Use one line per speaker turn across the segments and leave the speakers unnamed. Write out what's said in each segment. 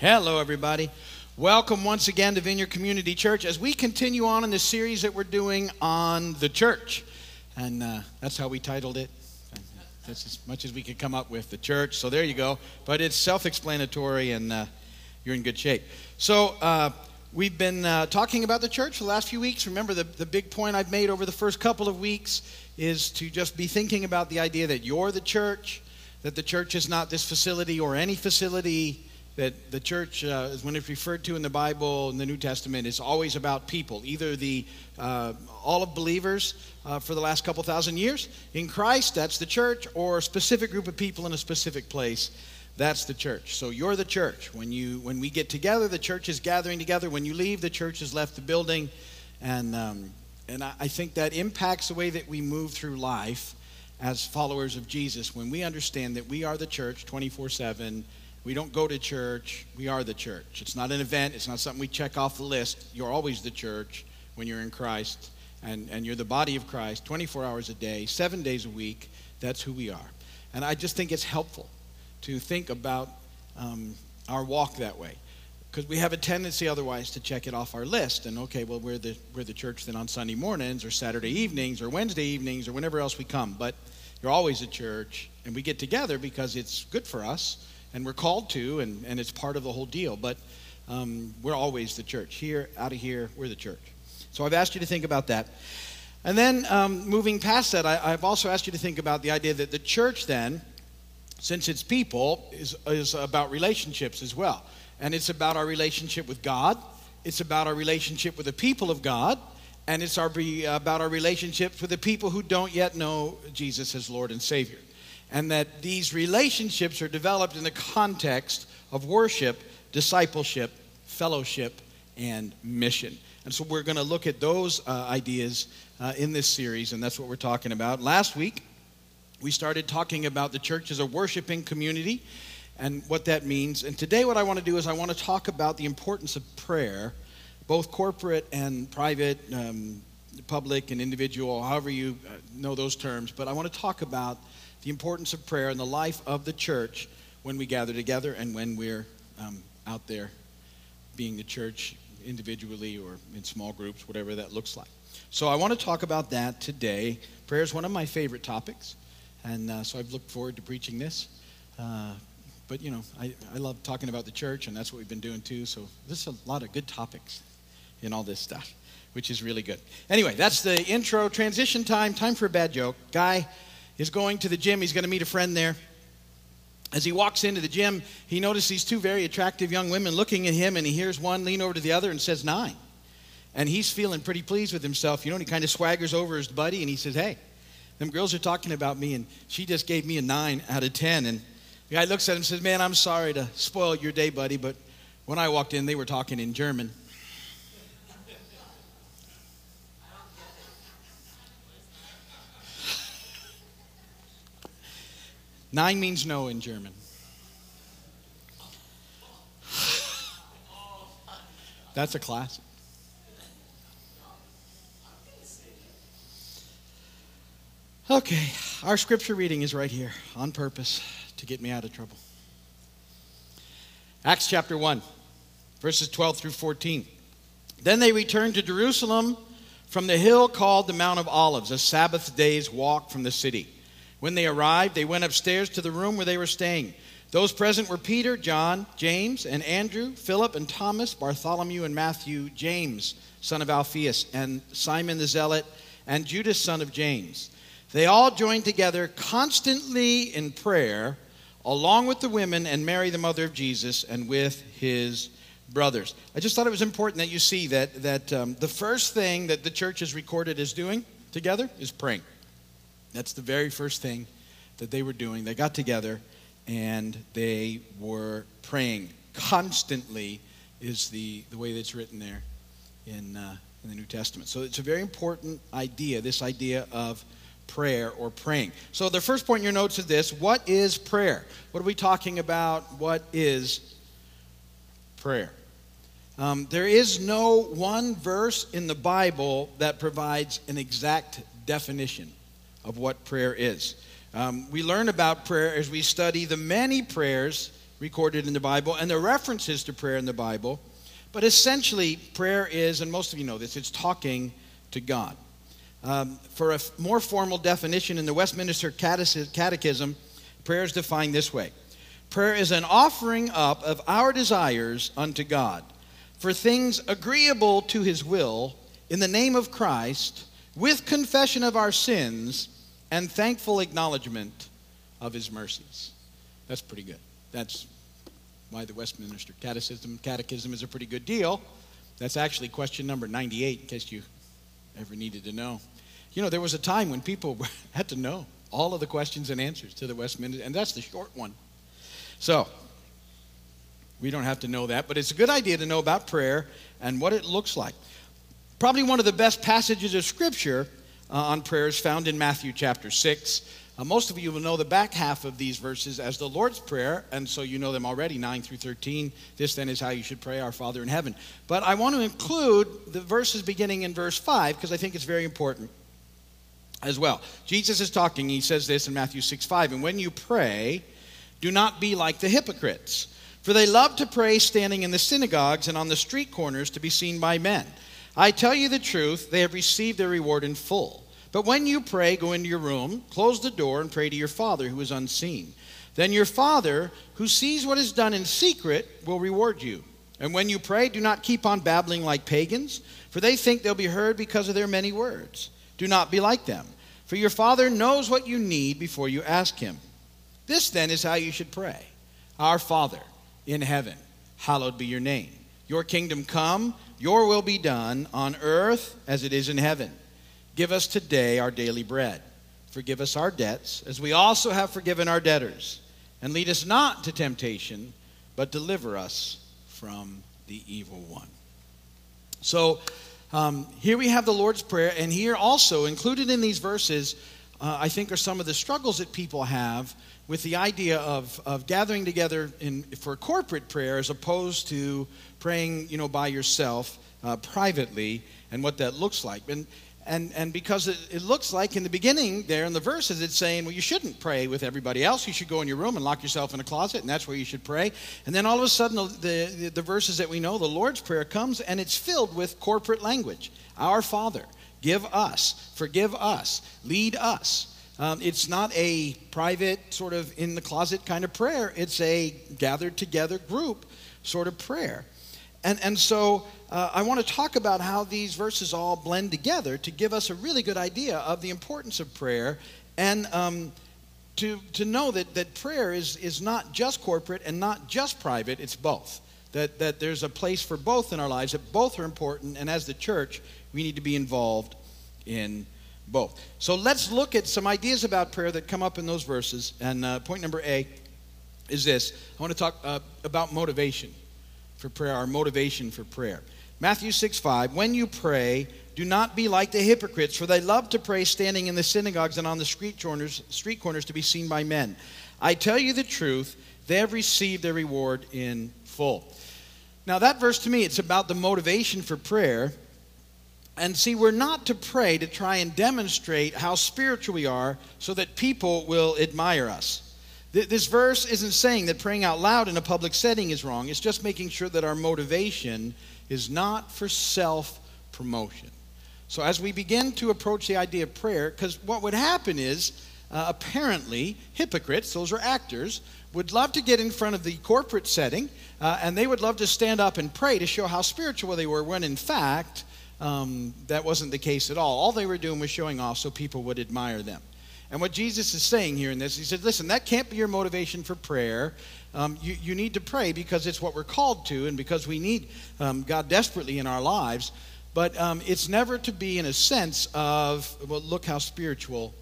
Hello, everybody. Welcome once again to Vineyard Community Church as we continue on in the series that we're doing on the church. And uh, that's how we titled it. That's as much as we could come up with, the church. So there you go. But it's self explanatory and uh, you're in good shape. So uh, we've been uh, talking about the church for the last few weeks. Remember, the, the big point I've made over the first couple of weeks is to just be thinking about the idea that you're the church, that the church is not this facility or any facility that the church, uh, when it's referred to in the Bible in the New Testament, is always about people, either the uh, all of believers uh, for the last couple thousand years in Christ, that's the church, or a specific group of people in a specific place, that's the church. So you're the church. When you when we get together, the church is gathering together. When you leave, the church has left the building, and um, and I, I think that impacts the way that we move through life as followers of Jesus. When we understand that we are the church, 24 seven we don't go to church, we are the church. It's not an event, it's not something we check off the list. You're always the church when you're in Christ, and, and you're the body of Christ 24 hours a day, seven days a week. That's who we are. And I just think it's helpful to think about um, our walk that way. Because we have a tendency otherwise to check it off our list and okay, well, we're the, we're the church then on Sunday mornings or Saturday evenings or Wednesday evenings or whenever else we come. But you're always a church, and we get together because it's good for us and we're called to, and, and it's part of the whole deal. But um, we're always the church. Here, out of here, we're the church. So I've asked you to think about that. And then um, moving past that, I, I've also asked you to think about the idea that the church, then, since it's people, is, is about relationships as well. And it's about our relationship with God, it's about our relationship with the people of God, and it's our, about our relationships with the people who don't yet know Jesus as Lord and Savior and that these relationships are developed in the context of worship, discipleship, fellowship, and mission. And so we're going to look at those uh, ideas uh, in this series, and that's what we're talking about. Last week, we started talking about the church as a worshiping community and what that means. And today, what I want to do is I want to talk about the importance of prayer, both corporate and private, um, public and individual, however you uh, know those terms. But I want to talk about the importance of prayer in the life of the church when we gather together and when we're um, out there being the church individually or in small groups, whatever that looks like. So I want to talk about that today. Prayer is one of my favorite topics, and uh, so I've looked forward to preaching this. Uh, but you know, I, I love talking about the church, and that's what we've been doing too. So there's a lot of good topics in all this stuff, which is really good. Anyway, that's the intro. Transition time. Time for a bad joke. Guy is going to the gym. He's going to meet a friend there. As he walks into the gym, he notices these two very attractive young women looking at him, and he hears one lean over to the other and says, Nine. And he's feeling pretty pleased with himself, you know, and he kind of swaggers over his buddy and he says, Hey, them girls are talking about me, and she just gave me a nine out of 10. And the guy looks at him and says, Man, I'm sorry to spoil your day, buddy, but when I walked in, they were talking in German. Nine means no in German. That's a classic. Okay, our scripture reading is right here on purpose to get me out of trouble. Acts chapter 1, verses 12 through 14. Then they returned to Jerusalem from the hill called the Mount of Olives, a Sabbath day's walk from the city. When they arrived, they went upstairs to the room where they were staying. Those present were Peter, John, James, and Andrew, Philip and Thomas, Bartholomew and Matthew, James, son of Alphaeus, and Simon the Zealot, and Judas, son of James. They all joined together constantly in prayer, along with the women and Mary, the mother of Jesus, and with his brothers. I just thought it was important that you see that, that um, the first thing that the church is recorded as doing together is praying. That's the very first thing that they were doing. They got together and they were praying constantly, is the, the way that's written there in, uh, in the New Testament. So it's a very important idea, this idea of prayer or praying. So the first point in your notes is this What is prayer? What are we talking about? What is prayer? Um, there is no one verse in the Bible that provides an exact definition of what prayer is. Um, we learn about prayer as we study the many prayers recorded in the Bible and the references to prayer in the Bible. But essentially, prayer is, and most of you know this, it's talking to God. Um, for a f- more formal definition in the Westminster Catechism, prayer is defined this way Prayer is an offering up of our desires unto God for things agreeable to his will in the name of Christ with confession of our sins and thankful acknowledgement of his mercies. That's pretty good. That's why the Westminster Catechism, Catechism is a pretty good deal. That's actually question number 98, in case you ever needed to know. You know, there was a time when people had to know all of the questions and answers to the Westminster, and that's the short one. So, we don't have to know that, but it's a good idea to know about prayer and what it looks like. Probably one of the best passages of Scripture uh, on prayer is found in Matthew chapter 6. Uh, most of you will know the back half of these verses as the Lord's Prayer, and so you know them already 9 through 13. This then is how you should pray, Our Father in heaven. But I want to include the verses beginning in verse 5 because I think it's very important as well. Jesus is talking, he says this in Matthew 6 5, and when you pray, do not be like the hypocrites, for they love to pray standing in the synagogues and on the street corners to be seen by men. I tell you the truth, they have received their reward in full. But when you pray, go into your room, close the door, and pray to your Father who is unseen. Then your Father, who sees what is done in secret, will reward you. And when you pray, do not keep on babbling like pagans, for they think they'll be heard because of their many words. Do not be like them, for your Father knows what you need before you ask Him. This then is how you should pray Our Father in heaven, hallowed be your name. Your kingdom come, your will be done on earth as it is in heaven. Give us today our daily bread. Forgive us our debts, as we also have forgiven our debtors. And lead us not to temptation, but deliver us from the evil one. So um, here we have the Lord's Prayer, and here also, included in these verses, uh, I think are some of the struggles that people have with the idea of, of gathering together in, for corporate prayer as opposed to praying you know, by yourself uh, privately and what that looks like. And, and, and because it, it, looks like in the beginning there in the verses, it's saying, well, you shouldn't pray with everybody else. You should go in your room and lock yourself in a closet, and that's where you should pray. And then all of a sudden, the, the, the verses that we know, the Lord's Prayer comes, and it's filled with corporate language Our Father, give us, forgive us, lead us. Um, it's not a private, sort of in the closet kind of prayer, it's a gathered together group sort of prayer. And, and so uh, I want to talk about how these verses all blend together to give us a really good idea of the importance of prayer and um, to, to know that, that prayer is, is not just corporate and not just private, it's both. That, that there's a place for both in our lives, that both are important, and as the church, we need to be involved in both. So let's look at some ideas about prayer that come up in those verses. And uh, point number A is this I want to talk uh, about motivation for prayer, our motivation for prayer. Matthew 6 5, when you pray, do not be like the hypocrites, for they love to pray standing in the synagogues and on the street corners, street corners to be seen by men. I tell you the truth, they have received their reward in full. Now, that verse to me, it's about the motivation for prayer. And see, we're not to pray to try and demonstrate how spiritual we are so that people will admire us. This verse isn't saying that praying out loud in a public setting is wrong. It's just making sure that our motivation is not for self promotion. So, as we begin to approach the idea of prayer, because what would happen is uh, apparently hypocrites, those are actors, would love to get in front of the corporate setting uh, and they would love to stand up and pray to show how spiritual they were, when in fact, um, that wasn't the case at all. All they were doing was showing off so people would admire them. And what Jesus is saying here in this, he said, listen, that can't be your motivation for prayer. Um, you, you need to pray because it's what we're called to and because we need um, God desperately in our lives. But um, it's never to be in a sense of, well, look how spiritual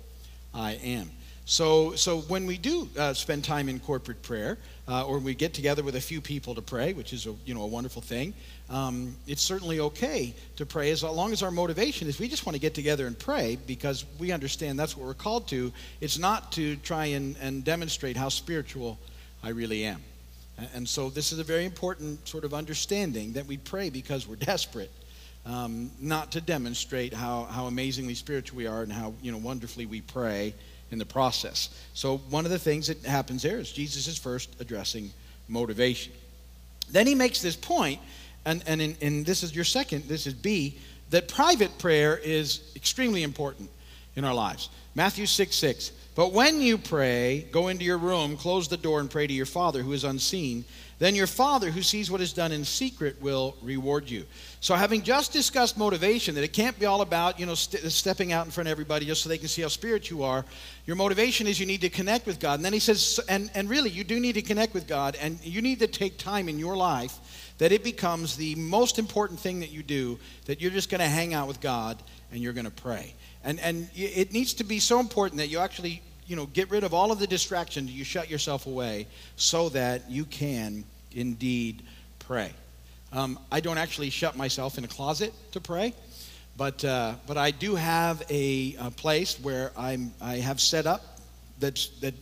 I am. So, so when we do uh, spend time in corporate prayer, uh, or we get together with a few people to pray, which is a, you know, a wonderful thing, um, it's certainly okay to pray as long as our motivation is we just want to get together and pray because we understand that's what we're called to. It's not to try and, and demonstrate how spiritual I really am. And so this is a very important sort of understanding that we pray because we're desperate, um, not to demonstrate how, how amazingly spiritual we are and how you know wonderfully we pray in the process. So one of the things that happens there is Jesus is first addressing motivation. Then he makes this point, and, and, in, this is your second, this is B, that private prayer is extremely important in our lives. Matthew 6 6. But when you pray, go into your room, close the door, and pray to your Father who is unseen. Then your Father who sees what is done in secret will reward you. So, having just discussed motivation, that it can't be all about, you know, st- stepping out in front of everybody just so they can see how spiritual you are. Your motivation is you need to connect with God. And then he says, and, and really, you do need to connect with God, and you need to take time in your life that it becomes the most important thing that you do, that you're just going to hang out with God and you're going to pray. And, and it needs to be so important that you actually you know, get rid of all of the distractions. You shut yourself away so that you can indeed pray. Um, I don't actually shut myself in a closet to pray, but, uh, but I do have a, a, place where I'm, I have set up that's, that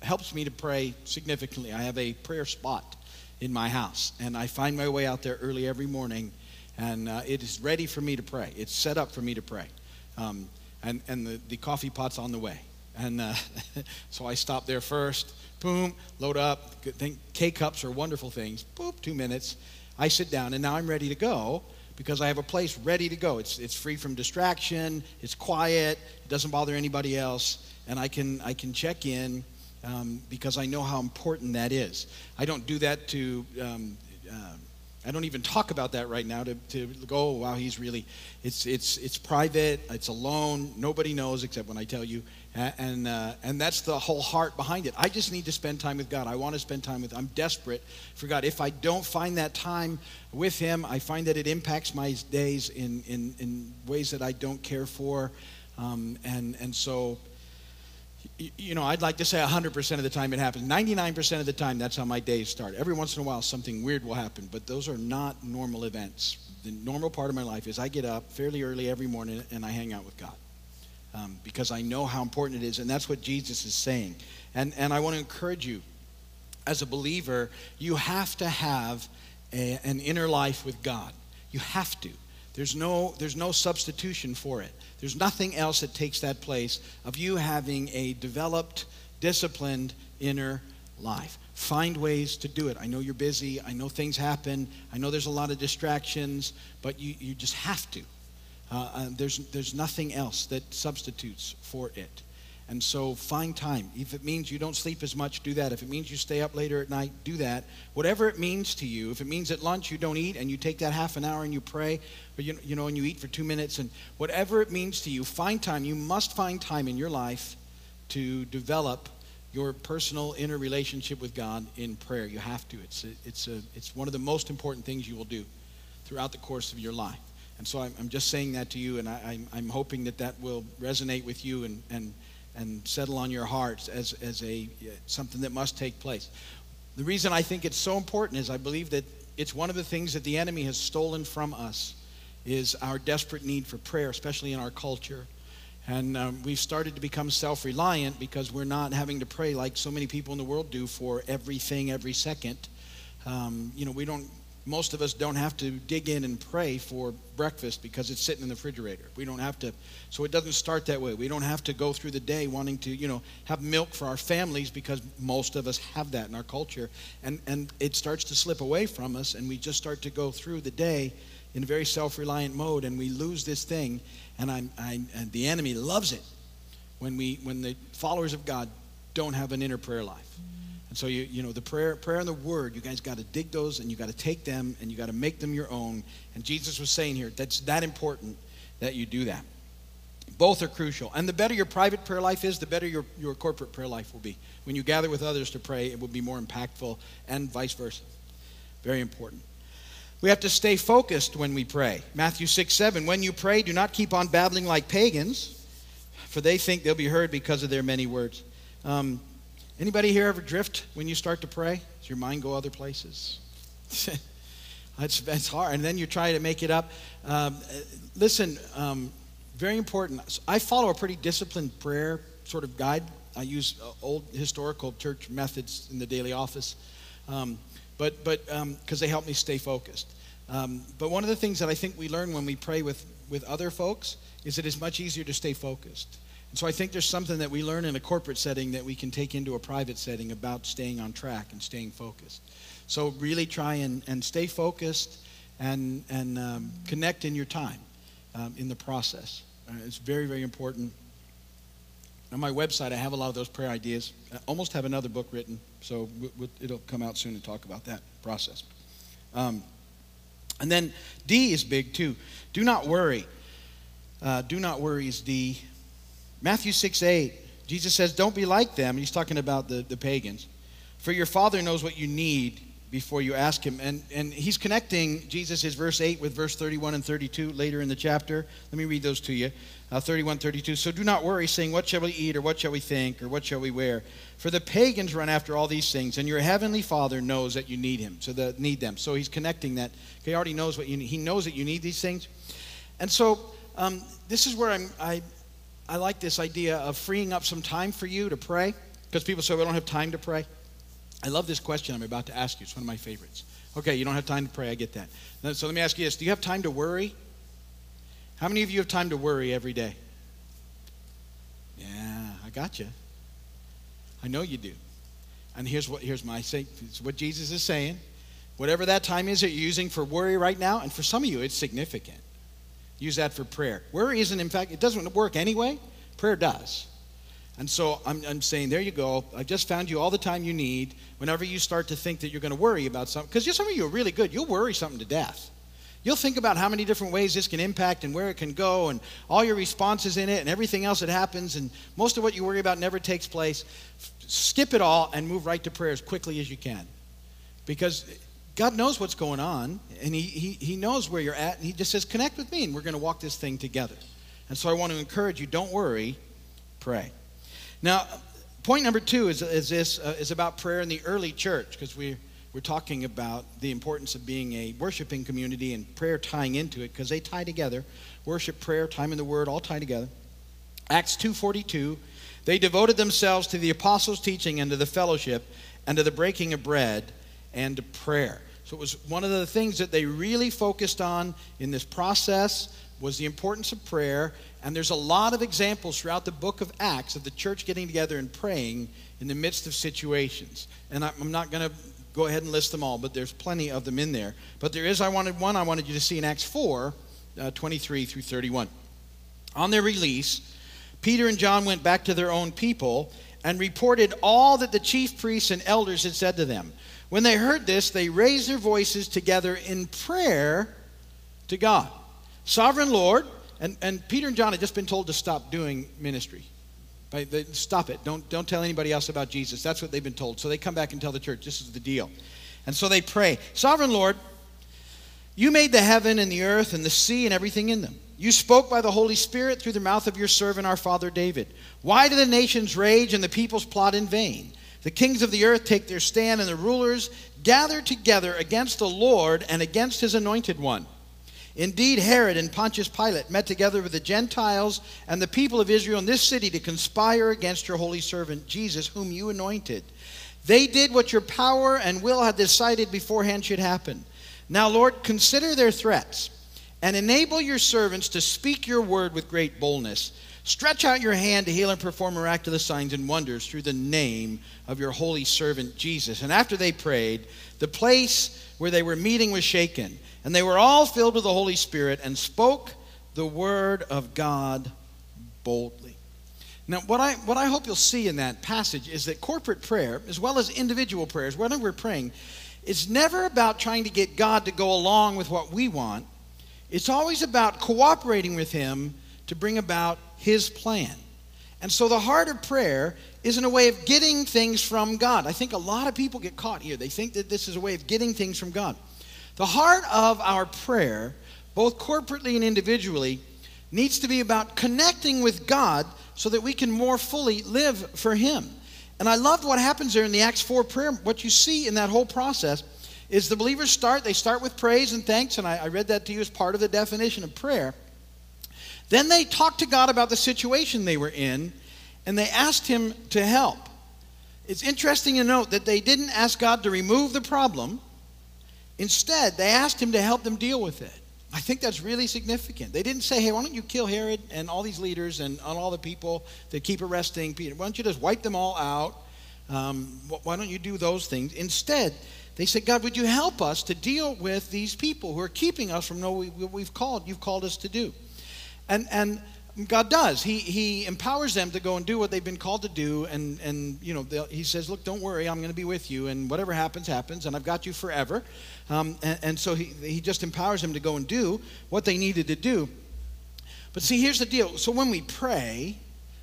helps me to pray significantly. I have a prayer spot in my house, and I find my way out there early every morning, and uh, it is ready for me to pray. It's set up for me to pray. Um, and, and the, the coffee pot's on the way. And uh, so I stop there first, boom, load up. Good thing. K cups are wonderful things. Boop, two minutes. I sit down, and now I'm ready to go because I have a place ready to go. It's, it's free from distraction, it's quiet, it doesn't bother anybody else, and I can, I can check in um, because I know how important that is. I don't do that to. Um, uh, I don't even talk about that right now to, to go, oh, wow, he's really, it's, it's, it's private, it's alone, nobody knows except when I tell you. And, uh, and that's the whole heart behind it. I just need to spend time with God. I want to spend time with, I'm desperate for God. If I don't find that time with Him, I find that it impacts my days in, in, in ways that I don't care for. Um, and, and so you know, I'd like to say 100% of the time it happens. 99% of the time, that's how my days start. Every once in a while, something weird will happen, but those are not normal events. The normal part of my life is I get up fairly early every morning and I hang out with God um, because I know how important it is, and that's what Jesus is saying. And, and I want to encourage you, as a believer, you have to have a, an inner life with God. You have to. There's no, there's no substitution for it. There's nothing else that takes that place of you having a developed, disciplined inner life. Find ways to do it. I know you're busy. I know things happen. I know there's a lot of distractions, but you, you just have to. Uh, uh, there's, there's nothing else that substitutes for it. And so find time. If it means you don't sleep as much, do that. If it means you stay up later at night, do that. Whatever it means to you. If it means at lunch you don't eat and you take that half an hour and you pray, or you, you know, and you eat for two minutes, and whatever it means to you, find time. You must find time in your life to develop your personal inner relationship with God in prayer. You have to. It's, a, it's, a, it's one of the most important things you will do throughout the course of your life. And so I'm, I'm just saying that to you, and I, I'm, I'm hoping that that will resonate with you and, and and settle on your hearts as, as a, something that must take place. The reason I think it's so important is I believe that it's one of the things that the enemy has stolen from us is our desperate need for prayer, especially in our culture. And um, we've started to become self reliant because we're not having to pray like so many people in the world do for everything every second. Um, you know, we don't most of us don't have to dig in and pray for breakfast because it's sitting in the refrigerator. We don't have to, so it doesn't start that way. We don't have to go through the day wanting to, you know, have milk for our families because most of us have that in our culture. And, and it starts to slip away from us, and we just start to go through the day in a very self reliant mode, and we lose this thing. And, I'm, I'm, and the enemy loves it when, we, when the followers of God don't have an inner prayer life. And so you you know the prayer prayer and the word, you guys got to dig those and you got to take them and you got to make them your own. And Jesus was saying here that's that important that you do that. Both are crucial. And the better your private prayer life is, the better your, your corporate prayer life will be. When you gather with others to pray, it will be more impactful and vice versa. Very important. We have to stay focused when we pray. Matthew 6 7. When you pray, do not keep on babbling like pagans, for they think they'll be heard because of their many words. Um, Anybody here ever drift when you start to pray? Does your mind go other places? it's, it's hard. And then you try to make it up. Um, listen, um, very important. I follow a pretty disciplined prayer sort of guide. I use uh, old historical church methods in the daily office, um, but but because um, they help me stay focused. Um, but one of the things that I think we learn when we pray with with other folks is it is much easier to stay focused. So I think there's something that we learn in a corporate setting that we can take into a private setting about staying on track and staying focused. So really try and, and stay focused and, and um, connect in your time um, in the process. Uh, it's very, very important. On my website, I have a lot of those prayer ideas. I almost have another book written, so w- w- it'll come out soon to talk about that process. Um, and then D is big too. Do not worry. Uh, do not worry is D. Matthew 6 8, Jesus says, Don't be like them. He's talking about the, the pagans. For your Father knows what you need before you ask Him. And, and he's connecting Jesus' is verse 8 with verse 31 and 32 later in the chapter. Let me read those to you. Uh, 31, 32. So do not worry, saying, What shall we eat, or what shall we think, or what shall we wear? For the pagans run after all these things, and your heavenly Father knows that you need Him, so that need them. So he's connecting that. He already knows what you need. He knows that you need these things. And so um, this is where I'm, I, I like this idea of freeing up some time for you to pray because people say we don't have time to pray. I love this question I'm about to ask you. It's one of my favorites. Okay, you don't have time to pray. I get that. So let me ask you this Do you have time to worry? How many of you have time to worry every day? Yeah, I got you. I know you do. And here's what here's my say. It's what Jesus is saying. Whatever that time is that you're using for worry right now, and for some of you, it's significant. Use that for prayer. Worry isn't, in fact, it doesn't work anyway. Prayer does. And so I'm, I'm saying, there you go. I've just found you all the time you need whenever you start to think that you're going to worry about something. Because some of you are really good. You'll worry something to death. You'll think about how many different ways this can impact and where it can go and all your responses in it and everything else that happens. And most of what you worry about never takes place. Skip it all and move right to prayer as quickly as you can. Because God knows what's going on, and he, he, he knows where you're at, and He just says, Connect with me, and we're going to walk this thing together. And so I want to encourage you don't worry, pray. Now, point number two is, is this uh, is about prayer in the early church, because we, we're talking about the importance of being a worshiping community and prayer tying into it, because they tie together. Worship, prayer, time in the Word, all tie together. Acts 2.42, they devoted themselves to the apostles' teaching and to the fellowship and to the breaking of bread and to prayer. So it was one of the things that they really focused on in this process was the importance of prayer. And there's a lot of examples throughout the book of Acts of the church getting together and praying in the midst of situations. And I'm not going to go ahead and list them all, but there's plenty of them in there. But there is, I wanted one I wanted you to see in Acts 4, uh, 23 through 31. On their release, Peter and John went back to their own people and reported all that the chief priests and elders had said to them. When they heard this, they raised their voices together in prayer to God. Sovereign Lord, and, and Peter and John had just been told to stop doing ministry. Right? They, stop it. Don't, don't tell anybody else about Jesus. That's what they've been told. So they come back and tell the church, this is the deal. And so they pray Sovereign Lord, you made the heaven and the earth and the sea and everything in them. You spoke by the Holy Spirit through the mouth of your servant, our father David. Why do the nations rage and the peoples plot in vain? The kings of the earth take their stand, and the rulers gather together against the Lord and against his anointed one. Indeed, Herod and Pontius Pilate met together with the Gentiles and the people of Israel in this city to conspire against your holy servant Jesus, whom you anointed. They did what your power and will had decided beforehand should happen. Now, Lord, consider their threats and enable your servants to speak your word with great boldness. Stretch out your hand to heal and perform miraculous signs and wonders through the name of your holy servant Jesus. And after they prayed, the place where they were meeting was shaken, and they were all filled with the Holy Spirit and spoke the word of God boldly. Now, what I, what I hope you'll see in that passage is that corporate prayer, as well as individual prayers, whenever we're praying, is never about trying to get God to go along with what we want. It's always about cooperating with Him to bring about his plan. And so the heart of prayer isn't a way of getting things from God. I think a lot of people get caught here. They think that this is a way of getting things from God. The heart of our prayer, both corporately and individually, needs to be about connecting with God so that we can more fully live for Him. And I loved what happens there in the Acts 4 prayer. What you see in that whole process is the believers start, they start with praise and thanks, and I, I read that to you as part of the definition of prayer. Then they talked to God about the situation they were in, and they asked Him to help. It's interesting to note that they didn't ask God to remove the problem. Instead, they asked Him to help them deal with it. I think that's really significant. They didn't say, hey, why don't you kill Herod and all these leaders and, all the people that keep arresting Peter? Why don't you just wipe them all out? Um, why don't you do those things? Instead, they said, God, would you help us to deal with these people who are keeping us from knowing what we've called, you've called us to do? And, and God does. He, he empowers them to go and do what they've been called to do. And, and you know, he says, look, don't worry, I'm going to be with you. And whatever happens, happens. And I've got you forever. Um, and, and so he, he just empowers them to go and do what they needed to do. But see, here's the deal. So when we pray,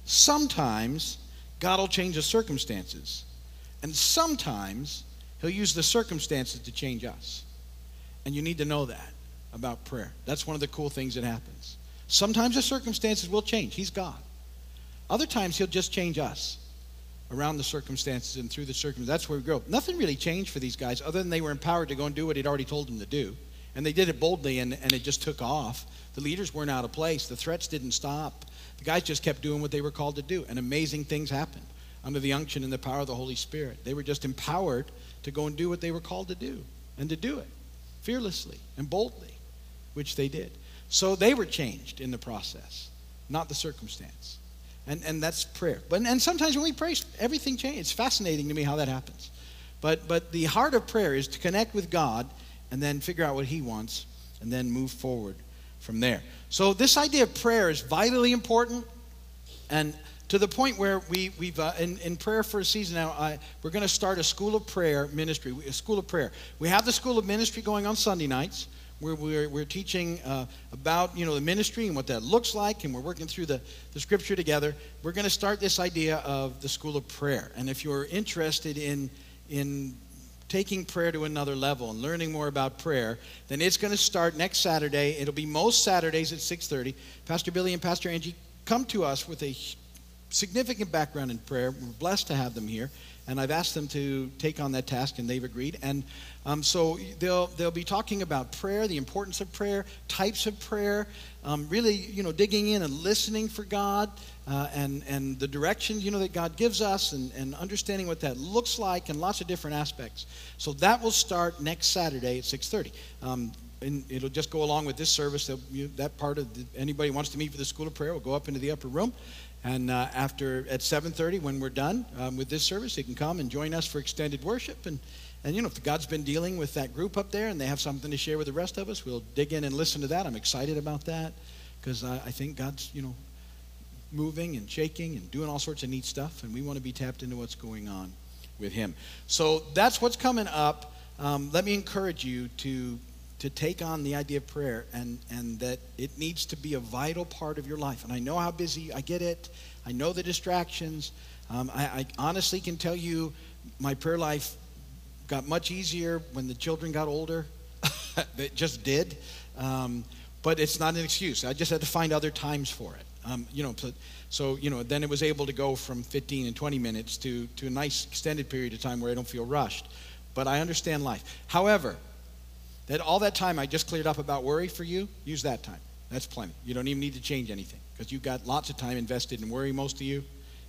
sometimes God will change the circumstances. And sometimes He'll use the circumstances to change us. And you need to know that about prayer. That's one of the cool things that happens. Sometimes the circumstances will change. He's God. Other times He'll just change us around the circumstances and through the circumstances. That's where we grow. Nothing really changed for these guys other than they were empowered to go and do what He'd already told them to do. And they did it boldly and, and it just took off. The leaders weren't out of place. The threats didn't stop. The guys just kept doing what they were called to do. And amazing things happened under the unction and the power of the Holy Spirit. They were just empowered to go and do what they were called to do and to do it fearlessly and boldly, which they did. So they were changed in the process, not the circumstance. And, and that's prayer. But, and sometimes when we pray, everything changes. It's fascinating to me how that happens. But, but the heart of prayer is to connect with God and then figure out what He wants and then move forward from there. So, this idea of prayer is vitally important. And to the point where we, we've, uh, in, in prayer for a season now, we're going to start a school of prayer ministry, a school of prayer. We have the school of ministry going on Sunday nights. Where we're, we're teaching uh, about you know the ministry and what that looks like, and we're working through the, the scripture together. We're going to start this idea of the school of prayer. And if you're interested in in taking prayer to another level and learning more about prayer, then it's going to start next Saturday. It'll be most Saturdays at 6:30. Pastor Billy and Pastor Angie come to us with a significant background in prayer. We're blessed to have them here, and I've asked them to take on that task, and they've agreed. And um, so they'll they'll be talking about prayer, the importance of prayer, types of prayer, um, really you know digging in and listening for God, uh, and and the directions you know that God gives us, and, and understanding what that looks like, and lots of different aspects. So that will start next Saturday at 6:30. Um, and it'll just go along with this service. You, that part of the, anybody wants to meet for the school of prayer will go up into the upper room, and uh, after at 7:30, when we're done um, with this service, they can come and join us for extended worship. And and you know, if God's been dealing with that group up there, and they have something to share with the rest of us, we'll dig in and listen to that. I'm excited about that because I, I think God's you know moving and shaking and doing all sorts of neat stuff, and we want to be tapped into what's going on with Him. So that's what's coming up. Um, let me encourage you to to take on the idea of prayer and, and that it needs to be a vital part of your life. And I know how busy, I get it. I know the distractions. Um, I, I, honestly can tell you my prayer life got much easier when the children got older. it just did. Um, but it's not an excuse. I just had to find other times for it. Um, you know, so, so, you know, then it was able to go from 15 and 20 minutes to, to a nice extended period of time where I don't feel rushed. But I understand life. However, that all that time I just cleared up about worry for you, use that time. That's plenty. You don't even need to change anything because you've got lots of time invested in worry, most of you.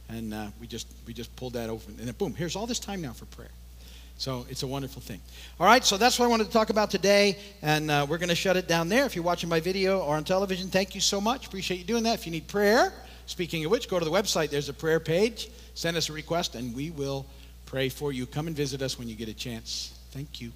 And uh, we just we just pulled that open, and then boom, here's all this time now for prayer. So it's a wonderful thing. All right, so that's what I wanted to talk about today, and uh, we're going to shut it down there. If you're watching my video or on television, thank you so much. Appreciate you doing that. If you need prayer, speaking of which, go to the website. There's a prayer page. Send us a request, and we will pray for you. Come and visit us when you get a chance. Thank you.